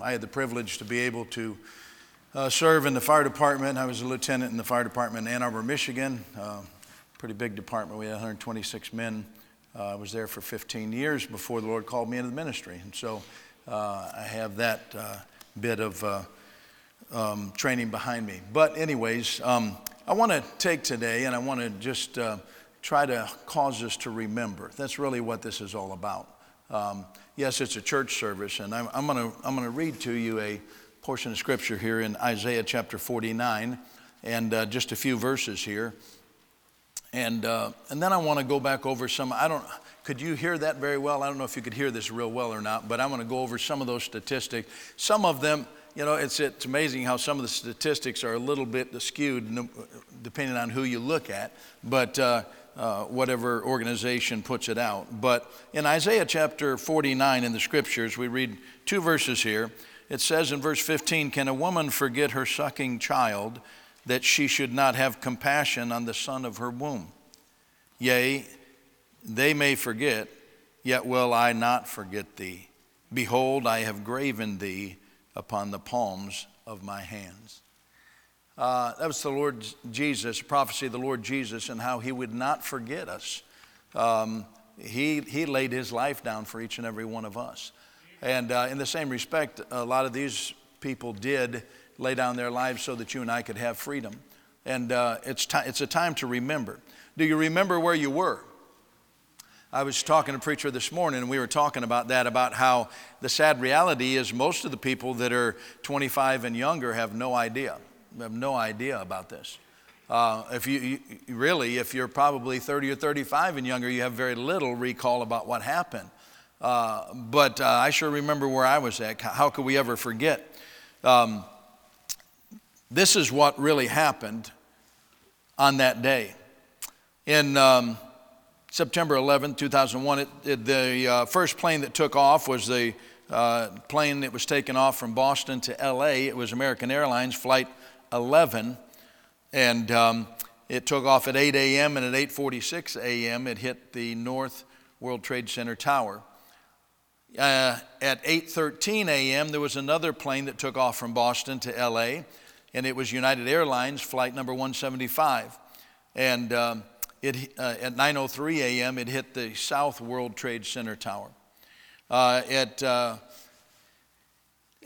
I had the privilege to be able to uh, serve in the fire department. I was a lieutenant in the fire department in Ann Arbor, Michigan. Uh, pretty big department. We had 126 men. Uh, I was there for 15 years before the Lord called me into the ministry. And so uh, I have that uh, bit of uh, um, training behind me. But, anyways, um, I want to take today and I want to just try to cause us to remember. That's really what this is all about. Um, yes, it's a church service, and I'm, I'm going to read to you a portion of scripture here in Isaiah chapter 49 and uh, just a few verses here. And, uh, and then I want to go back over some, I don't, could you hear that very well? I don't know if you could hear this real well or not, but I'm going to go over some of those statistics. Some of them, you know, it's, it's amazing how some of the statistics are a little bit skewed depending on who you look at. But uh, uh, whatever organization puts it out. But in Isaiah chapter 49 in the scriptures, we read two verses here. It says in verse 15, Can a woman forget her sucking child that she should not have compassion on the son of her womb? Yea, they may forget, yet will I not forget thee. Behold, I have graven thee upon the palms of my hands. Uh, that was the Lord Jesus, prophecy of the Lord Jesus, and how he would not forget us. Um, he, he laid his life down for each and every one of us. And uh, in the same respect, a lot of these people did lay down their lives so that you and I could have freedom. And uh, it's, t- it's a time to remember. Do you remember where you were? I was talking to a preacher this morning, and we were talking about that about how the sad reality is most of the people that are 25 and younger have no idea have no idea about this. Uh, if you, you, really, if you're probably 30 or 35 and younger, you have very little recall about what happened. Uh, but uh, I sure remember where I was at. How could we ever forget? Um, this is what really happened on that day. In um, September 11, 2001, it, it, the uh, first plane that took off was the uh, plane that was taken off from Boston to LA. It was American Airlines Flight 11, and um, it took off at 8 a.m. and at 8:46 a.m. it hit the North World Trade Center tower. Uh, at 8:13 a.m. there was another plane that took off from Boston to L.A. and it was United Airlines flight number 175, and um, it, uh, at 9:03 a.m. it hit the South World Trade Center tower. Uh, at uh,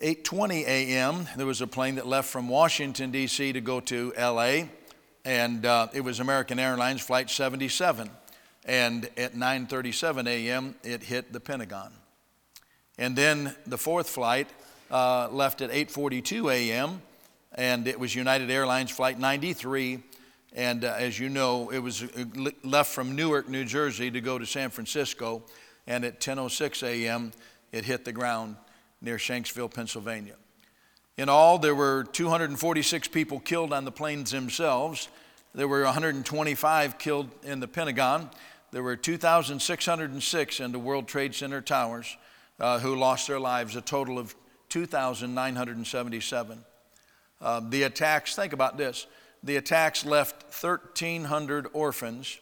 8:20 a.m. there was a plane that left from Washington D.C. to go to L.A. and uh, it was American Airlines flight 77 and at 9:37 a.m. it hit the Pentagon. And then the fourth flight uh, left at 8:42 a.m. and it was United Airlines flight 93 and uh, as you know it was uh, left from Newark, New Jersey to go to San Francisco and at 10:06 a.m. it hit the ground near Shanksville, Pennsylvania. In all, there were 246 people killed on the planes themselves. There were 125 killed in the Pentagon. There were 2,606 in the World Trade Center towers uh, who lost their lives, a total of 2,977. Uh, the attacks, think about this the attacks left 1,300 orphans,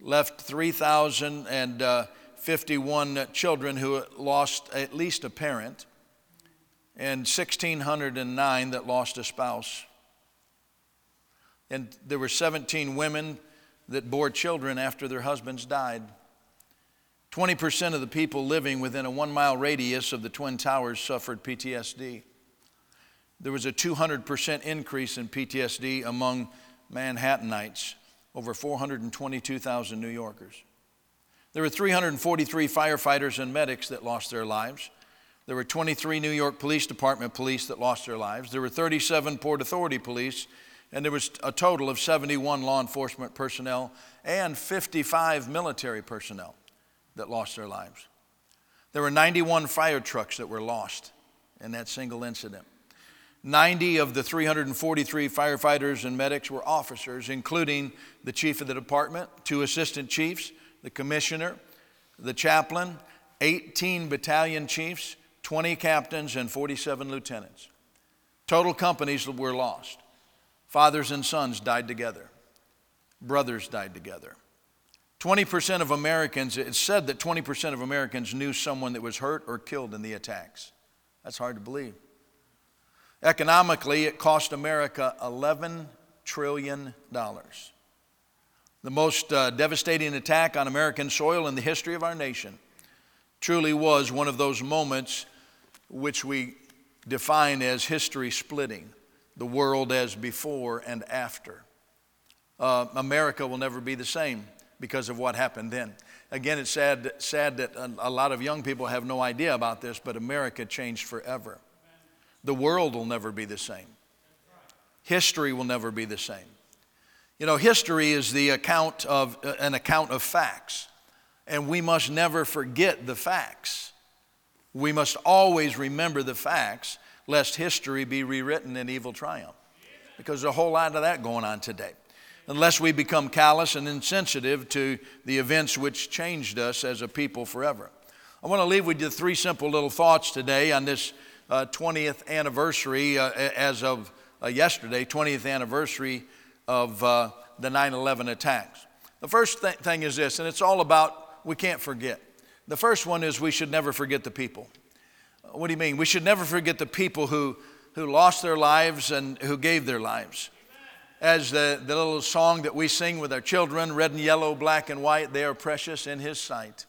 left 3,000 and uh, 51 children who lost at least a parent, and 1,609 that lost a spouse. And there were 17 women that bore children after their husbands died. 20% of the people living within a one mile radius of the Twin Towers suffered PTSD. There was a 200% increase in PTSD among Manhattanites, over 422,000 New Yorkers. There were 343 firefighters and medics that lost their lives. There were 23 New York Police Department police that lost their lives. There were 37 Port Authority police, and there was a total of 71 law enforcement personnel and 55 military personnel that lost their lives. There were 91 fire trucks that were lost in that single incident. 90 of the 343 firefighters and medics were officers, including the chief of the department, two assistant chiefs, the commissioner, the chaplain, 18 battalion chiefs, 20 captains, and 47 lieutenants. Total companies were lost. Fathers and sons died together, brothers died together. 20% of Americans, it's said that 20% of Americans knew someone that was hurt or killed in the attacks. That's hard to believe. Economically, it cost America $11 trillion. The most uh, devastating attack on American soil in the history of our nation truly was one of those moments which we define as history splitting the world as before and after. Uh, America will never be the same because of what happened then. Again, it's sad, sad that a, a lot of young people have no idea about this, but America changed forever. The world will never be the same. History will never be the same. You know, history is the account of uh, an account of facts, and we must never forget the facts. We must always remember the facts, lest history be rewritten in evil triumph. Because there's a whole lot of that going on today. Unless we become callous and insensitive to the events which changed us as a people forever. I want to leave with you three simple little thoughts today on this uh, 20th anniversary, uh, as of uh, yesterday, 20th anniversary of uh, the 9 11 attacks. The first th- thing is this, and it's all about we can't forget. The first one is we should never forget the people. What do you mean? We should never forget the people who, who lost their lives and who gave their lives. As the, the little song that we sing with our children, red and yellow, black and white, they are precious in His sight.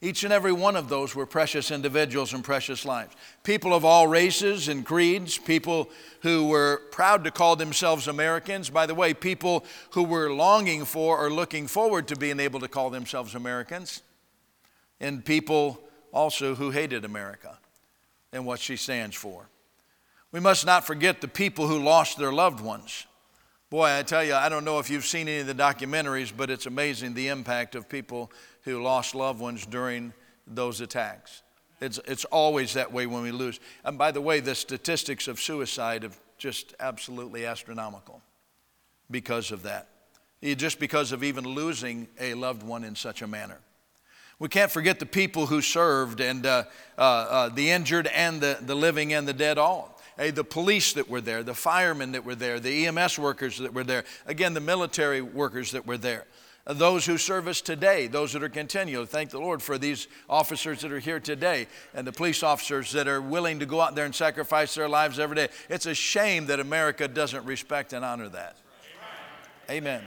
Each and every one of those were precious individuals and precious lives. People of all races and creeds, people who were proud to call themselves Americans. By the way, people who were longing for or looking forward to being able to call themselves Americans. And people also who hated America and what she stands for. We must not forget the people who lost their loved ones. Boy, I tell you, I don't know if you've seen any of the documentaries, but it's amazing the impact of people who lost loved ones during those attacks. It's, it's always that way when we lose. And by the way, the statistics of suicide are just absolutely astronomical because of that. Just because of even losing a loved one in such a manner. We can't forget the people who served and uh, uh, uh, the injured and the, the living and the dead all. Hey, the police that were there, the firemen that were there, the EMS workers that were there, again, the military workers that were there those who serve us today, those that are continual. Thank the Lord for these officers that are here today and the police officers that are willing to go out there and sacrifice their lives every day. It's a shame that America doesn't respect and honor that. Amen.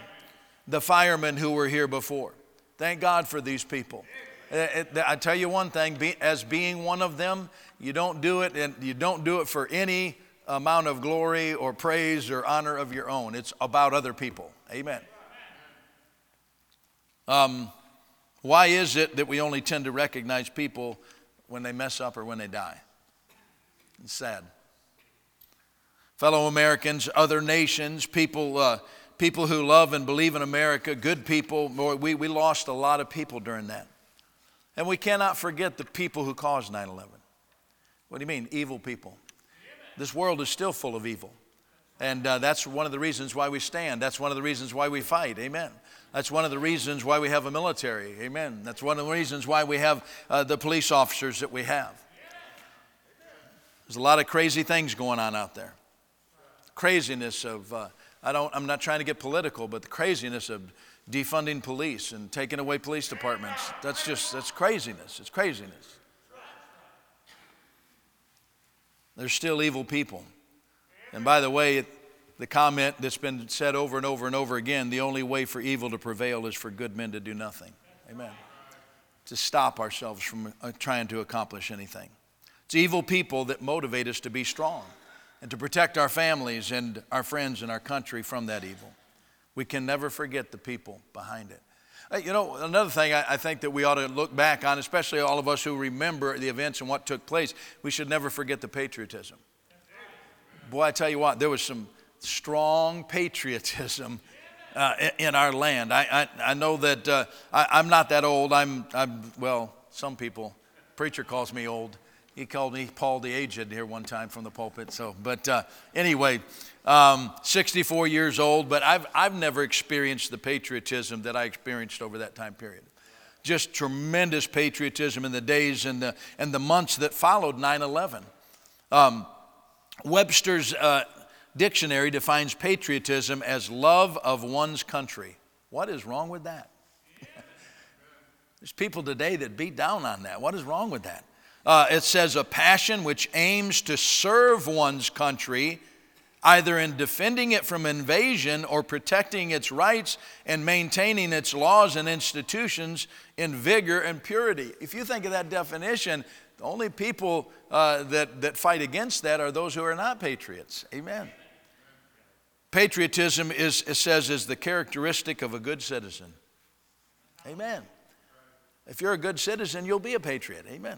The firemen who were here before. Thank God for these people. Uh, I tell you one thing, as being one of them, you don't do it and you don't do it for any amount of glory or praise or honor of your own. It's about other people. Amen. Um, why is it that we only tend to recognize people when they mess up or when they die? It's sad. Fellow Americans, other nations, people, uh, people who love and believe in America, good people, we, we lost a lot of people during that. And we cannot forget the people who caused 9 11. What do you mean? Evil people. This world is still full of evil. And uh, that's one of the reasons why we stand. That's one of the reasons why we fight. Amen. That's one of the reasons why we have a military. Amen. That's one of the reasons why we have uh, the police officers that we have. There's a lot of crazy things going on out there. Craziness of, uh, I don't, I'm not trying to get political, but the craziness of defunding police and taking away police departments. That's just, that's craziness. It's craziness. There's still evil people. And by the way, the comment that's been said over and over and over again the only way for evil to prevail is for good men to do nothing. Amen. To stop ourselves from uh, trying to accomplish anything. It's evil people that motivate us to be strong and to protect our families and our friends and our country from that evil. We can never forget the people behind it. Uh, you know, another thing I, think that we ought to look back on, especially all of us who remember the events and what took place, we should never forget the patriotism. Boy, I tell you what, there was some strong patriotism uh, in our land. I, I, I know that uh, I, am not that old. I'm, I'm, well, some people, preacher calls me old. He called me Paul the Aged here one time from the pulpit. So, but uh, anyway, um, 64 years old, but I've, I've never experienced the patriotism that I experienced over that time period. Just tremendous patriotism in the days and the, and the months that followed 9 11. Um, Webster's uh, dictionary defines patriotism as love of one's country. What is wrong with that? There's people today that beat down on that. What is wrong with that? Uh, it says a passion which aims to serve one's country, either in defending it from invasion or protecting its rights and maintaining its laws and institutions in vigor and purity. If you think of that definition, the only people uh, that, that fight against that are those who are not patriots. Amen. Patriotism is, it says, is the characteristic of a good citizen. Amen. If you're a good citizen, you'll be a patriot. Amen.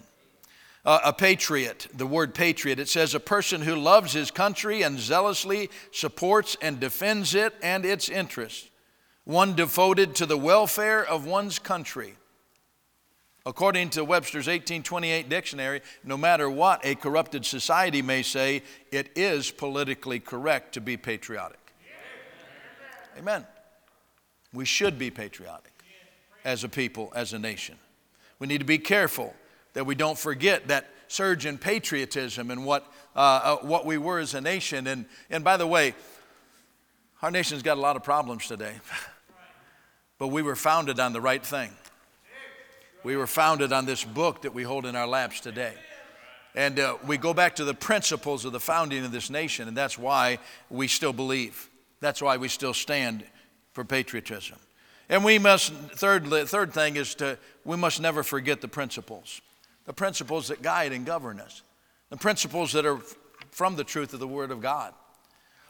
Uh, a patriot, the word patriot, it says a person who loves his country and zealously supports and defends it and its interests, one devoted to the welfare of one's country. According to Webster's 1828 dictionary, no matter what a corrupted society may say, it is politically correct to be patriotic. Amen. We should be patriotic as a people, as a nation. We need to be careful that we don't forget that surge in patriotism and what, uh, uh, what we were as a nation. And, and by the way, our nation's got a lot of problems today, but we were founded on the right thing. We were founded on this book that we hold in our laps today. And uh, we go back to the principles of the founding of this nation, and that's why we still believe. That's why we still stand for patriotism. And we must, third, third thing is to, we must never forget the principles the principles that guide and govern us, the principles that are from the truth of the Word of God.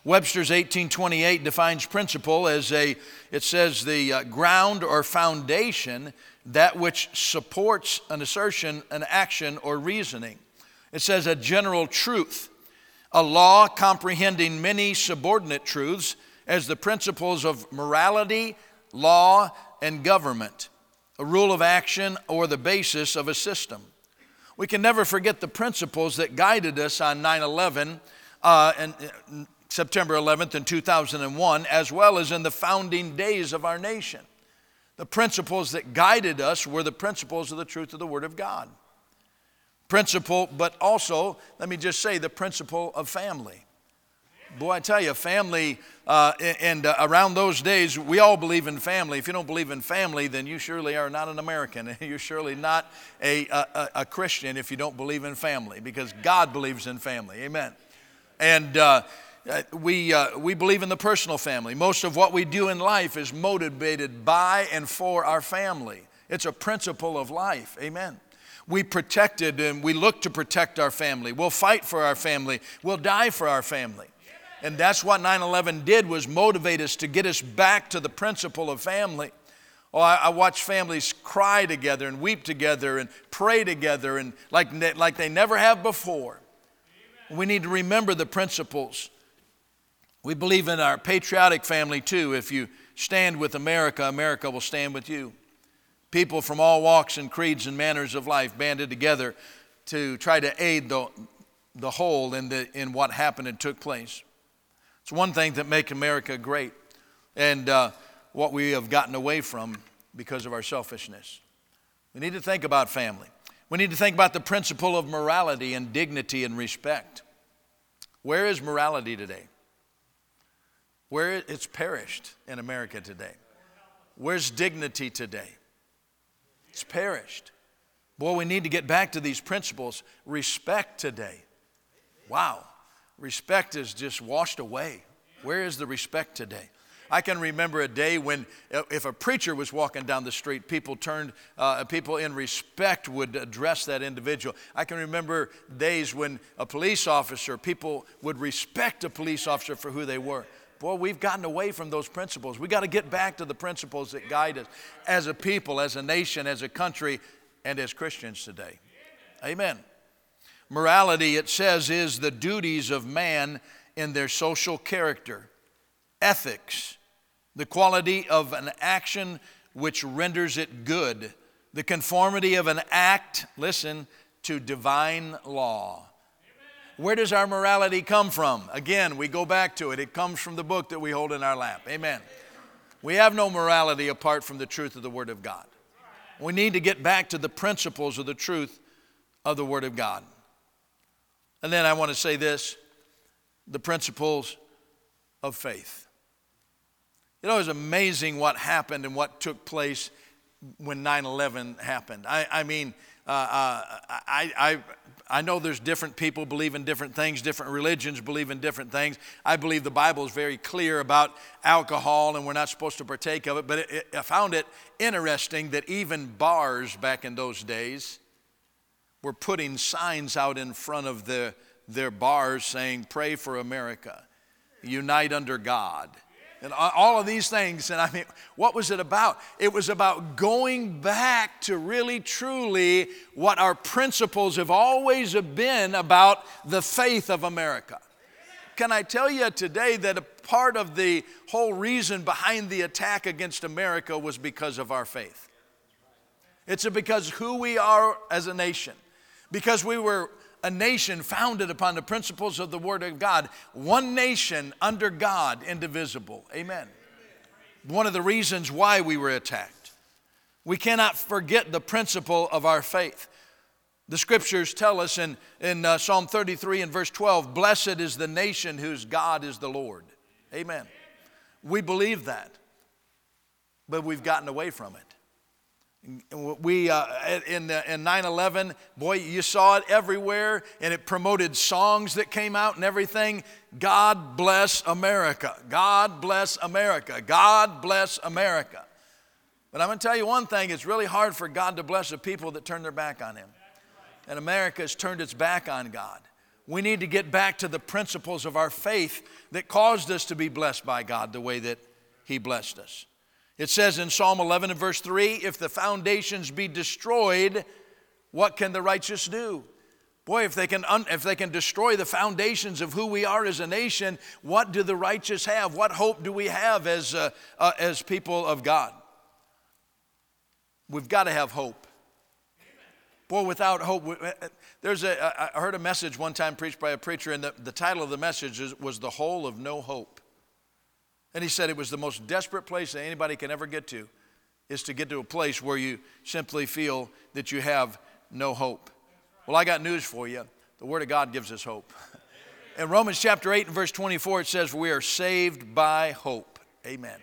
Webster's 1828 defines principle as a, it says, the uh, ground or foundation, that which supports an assertion, an action, or reasoning. It says a general truth, a law comprehending many subordinate truths as the principles of morality, law, and government, a rule of action, or the basis of a system. We can never forget the principles that guided us on 9 11 uh, and uh, September 11th in 2001, as well as in the founding days of our nation. The principles that guided us were the principles of the truth of the Word of God. Principle, but also, let me just say, the principle of family. Boy, I tell you, family, uh, and uh, around those days, we all believe in family. If you don't believe in family, then you surely are not an American. You're surely not a, a, a Christian if you don't believe in family, because God believes in family. Amen. And uh, uh, we, uh, we believe in the personal family. Most of what we do in life is motivated by and for our family. It's a principle of life. Amen. We protected and we look to protect our family. We'll fight for our family. We'll die for our family. And that's what 9 11 did was motivate us to get us back to the principle of family. Oh, I, I watch families cry together and weep together and pray together and like, like they never have before. We need to remember the principles. We believe in our patriotic family too. If you stand with America, America will stand with you. People from all walks and creeds and manners of life banded together to try to aid the, the whole in, the, in what happened and took place. It's one thing that make America great and uh, what we have gotten away from because of our selfishness. We need to think about family. We need to think about the principle of morality and dignity and respect. Where is morality today? Where it's perished in America today. Where's dignity today? It's perished. Boy, we need to get back to these principles. Respect today. Wow. Respect is just washed away. Where is the respect today? I can remember a day when, uh, if a preacher was walking down the street, people turned, uh, people in respect would address that individual. I can remember days when a police officer, people would respect a police officer for who they were. Boy, we've gotten away from those principles. We got to get back to the principles that guide us as a people, as a nation, as a country, and as Christians today. Amen. Morality, it says, is the duties of man in their social character, ethics, the quality of an action which renders it good, the conformity of an act, listen, to divine law. Where does our morality come from? Again, we go back to it. It comes from the book that we hold in our lap. Amen. We have no morality apart from the truth of the Word of God. We need to get back to the principles of the truth of the Word of God. And then I want to say this the principles of faith. You know, it was amazing what happened and what took place when 9 11 happened. I, I, mean, uh, uh, I, I, I know there's different people believe in different things, different religions believe in different things. I believe the Bible is very clear about alcohol and we're not supposed to partake of it, but it, it, I found it interesting that even bars back in those days were putting signs out in front of the, their bars saying, Pray for America, unite under God and all of these things. And I mean, what was it about? It was about going back to really truly what our principles have always been about the faith of America. Can I tell you today that a part of the whole reason behind the attack against America was because of our faith? It's because who we are as a nation. Because we were a nation founded upon the principles of the Word of God. One nation under God, indivisible. Amen. One of the reasons why we were attacked. We cannot forget the principle of our faith. The scriptures tell us in, in uh, Psalm 33 and verse 12 Blessed is the nation whose God is the Lord. Amen. We believe that, but we've gotten away from it. We, uh, in, in 9 11, boy, you saw it everywhere, and it promoted songs that came out and everything. God bless America. God bless America. God bless America. But I'm going to tell you one thing it's really hard for God to bless a people that turn their back on Him. And America has turned its back on God. We need to get back to the principles of our faith that caused us to be blessed by God the way that He blessed us. It says in Psalm 11 and verse 3 if the foundations be destroyed, what can the righteous do? Boy, if they, can un- if they can destroy the foundations of who we are as a nation, what do the righteous have? What hope do we have as, uh, uh, as people of God? We've got to have hope. Boy, without hope, uh, there's a, I heard a message one time preached by a preacher, and the, the title of the message was The Hole of No Hope. And he said it was the most desperate place that anybody can ever get to, is to get to a place where you simply feel that you have no hope. Well, I got news for you. The Word of God gives us hope. In Romans chapter 8 and verse 24, it says, We are saved by hope. Amen.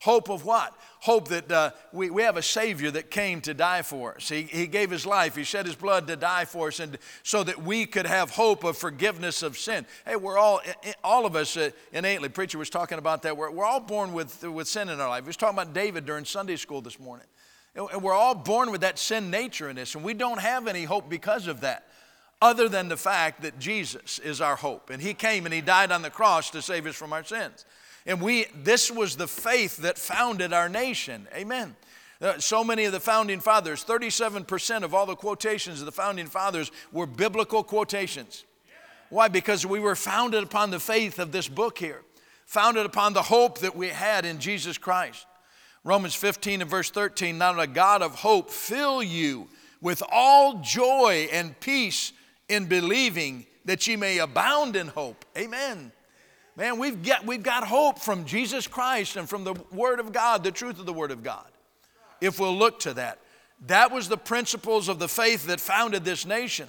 Hope of what? Hope that uh, we, we have a Savior that came to die for us. He, he gave His life, He shed His blood to die for us, and so that we could have hope of forgiveness of sin. Hey, we're all, all of us uh, innately, preacher was talking about that, we're, we're all born with, with sin in our life. He was talking about David during Sunday school this morning. And we're all born with that sin nature in us, and we don't have any hope because of that other than the fact that Jesus is our hope. And He came and He died on the cross to save us from our sins. And we, this was the faith that founded our nation. Amen. Uh, so many of the founding fathers, 37% of all the quotations of the founding fathers were biblical quotations. Why? Because we were founded upon the faith of this book here, founded upon the hope that we had in Jesus Christ. Romans 15 and verse 13, now the God of hope fill you with all joy and peace in believing that ye may abound in hope. Amen. Man, we've got, we've got hope from Jesus Christ and from the Word of God, the truth of the Word of God, if we'll look to that. That was the principles of the faith that founded this nation.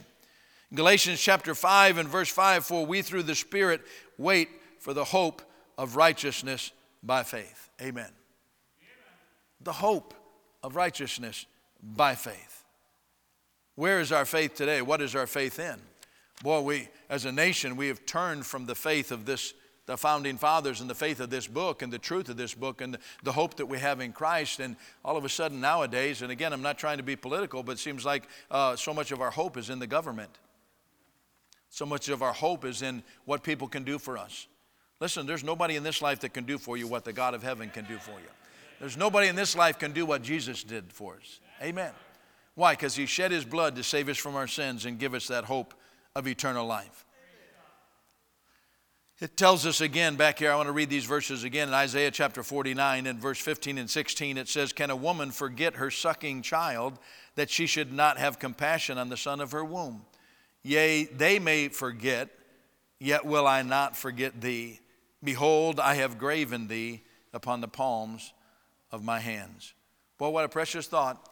Galatians chapter 5 and verse 5 For we through the Spirit wait for the hope of righteousness by faith. Amen. Amen. The hope of righteousness by faith. Where is our faith today? What is our faith in? Boy, we, as a nation, we have turned from the faith of this the founding fathers and the faith of this book and the truth of this book and the hope that we have in Christ. And all of a sudden nowadays, and again, I'm not trying to be political, but it seems like uh, so much of our hope is in the government. So much of our hope is in what people can do for us. Listen, there's nobody in this life that can do for you what the God of heaven can do for you. There's nobody in this life can do what Jesus did for us. Amen. Why? Because he shed his blood to save us from our sins and give us that hope of eternal life. It tells us again back here, I want to read these verses again in Isaiah chapter 49 and verse 15 and 16. It says, Can a woman forget her sucking child that she should not have compassion on the son of her womb? Yea, they may forget, yet will I not forget thee. Behold, I have graven thee upon the palms of my hands. Boy, what a precious thought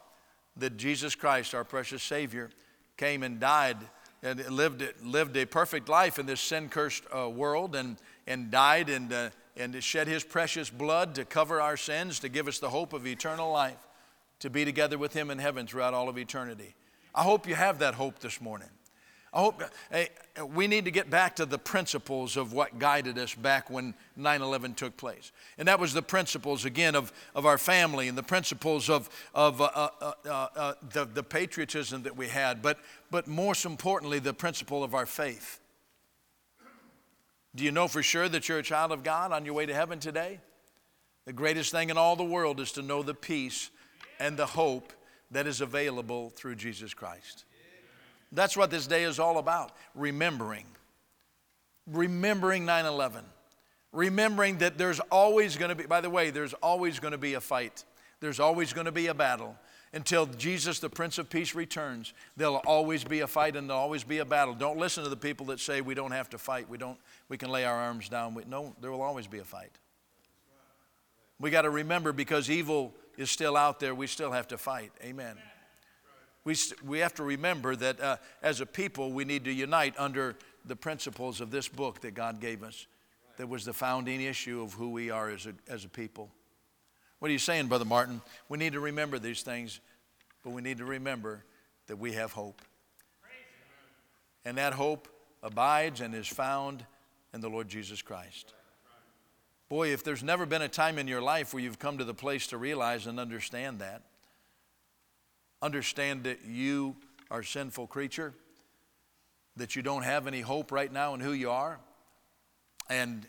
that Jesus Christ, our precious Savior, came and died and lived, lived a perfect life in this sin cursed uh, world and, and died and, uh, and shed his precious blood to cover our sins, to give us the hope of eternal life, to be together with him in heaven throughout all of eternity. I hope you have that hope this morning. I hope hey, we need to get back to the principles of what guided us back when 9 11 took place. And that was the principles, again, of, of our family and the principles of, of uh, uh, uh, uh the, the patriotism that we had, but, but most importantly, the principle of our faith. Do you know for sure that you're a child of God on your way to heaven today? The greatest thing in all the world is to know the peace and the hope that is available through Jesus Christ. That's what this day is all about remembering. Remembering 9 11. Remembering that there's always going to be, by the way, there's always going to be a fight, there's always going to be a battle. Until Jesus, the Prince of Peace, returns, there'll always be a fight and there'll always be a battle. Don't listen to the people that say we don't have to fight, we, don't, we can lay our arms down. We, no, there will always be a fight. We got to remember because evil is still out there, we still have to fight. Amen. We, we have to remember that uh, as a people, we need to unite under the principles of this book that God gave us, that was the founding issue of who we are as a, as a people. What are you saying, Brother Martin? We need to remember these things, but we need to remember that we have hope. And that hope abides and is found in the Lord Jesus Christ. Boy, if there's never been a time in your life where you've come to the place to realize and understand that, understand that you are a sinful creature, that you don't have any hope right now in who you are, and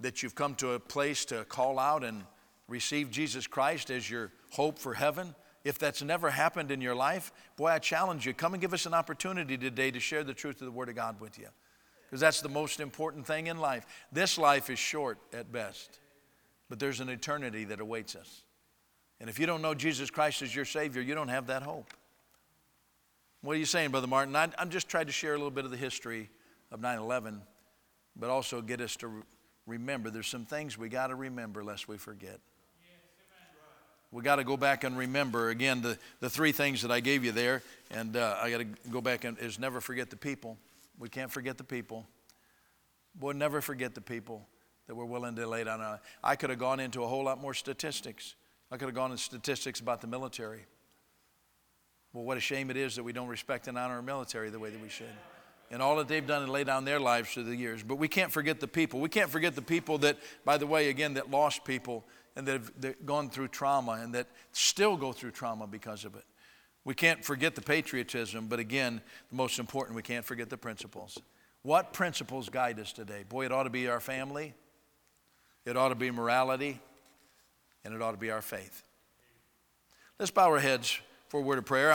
that you've come to a place to call out and receive Jesus Christ as your hope for heaven. If that's never happened in your life, boy, I challenge you, come and give us an opportunity today to share the truth of the Word of God with you. Because that's the most important thing in life. This life is short at best, but there's an eternity that awaits us. And if you don't know Jesus Christ as your Savior, you don't have that hope. What are you saying, Brother Martin? I, am just trying to share a little bit of the history of 9 11, but also get us to remember there's some things we got to remember lest we forget. we got to go back and remember again the, the three things that I gave you there, and uh, I got to go back and is never forget the people. We can't forget the people. We'll never forget the people that we're willing to lay down. I could have gone into a whole lot more statistics. I could have gone into statistics about the military. Well, what a shame it is that we don't respect and honor our military the way that we should. And all that they've done and laid down their lives through the years. But we can't forget the people. We can't forget the people that, by the way, again, that lost people and that have that gone through trauma and that still go through trauma because of it. We can't forget the patriotism, but again, the most important, we can't forget the principles. What principles guide us today? Boy, it ought to be our family, it ought to be morality, and it ought to be our faith. Let's bow our heads for a word of prayer.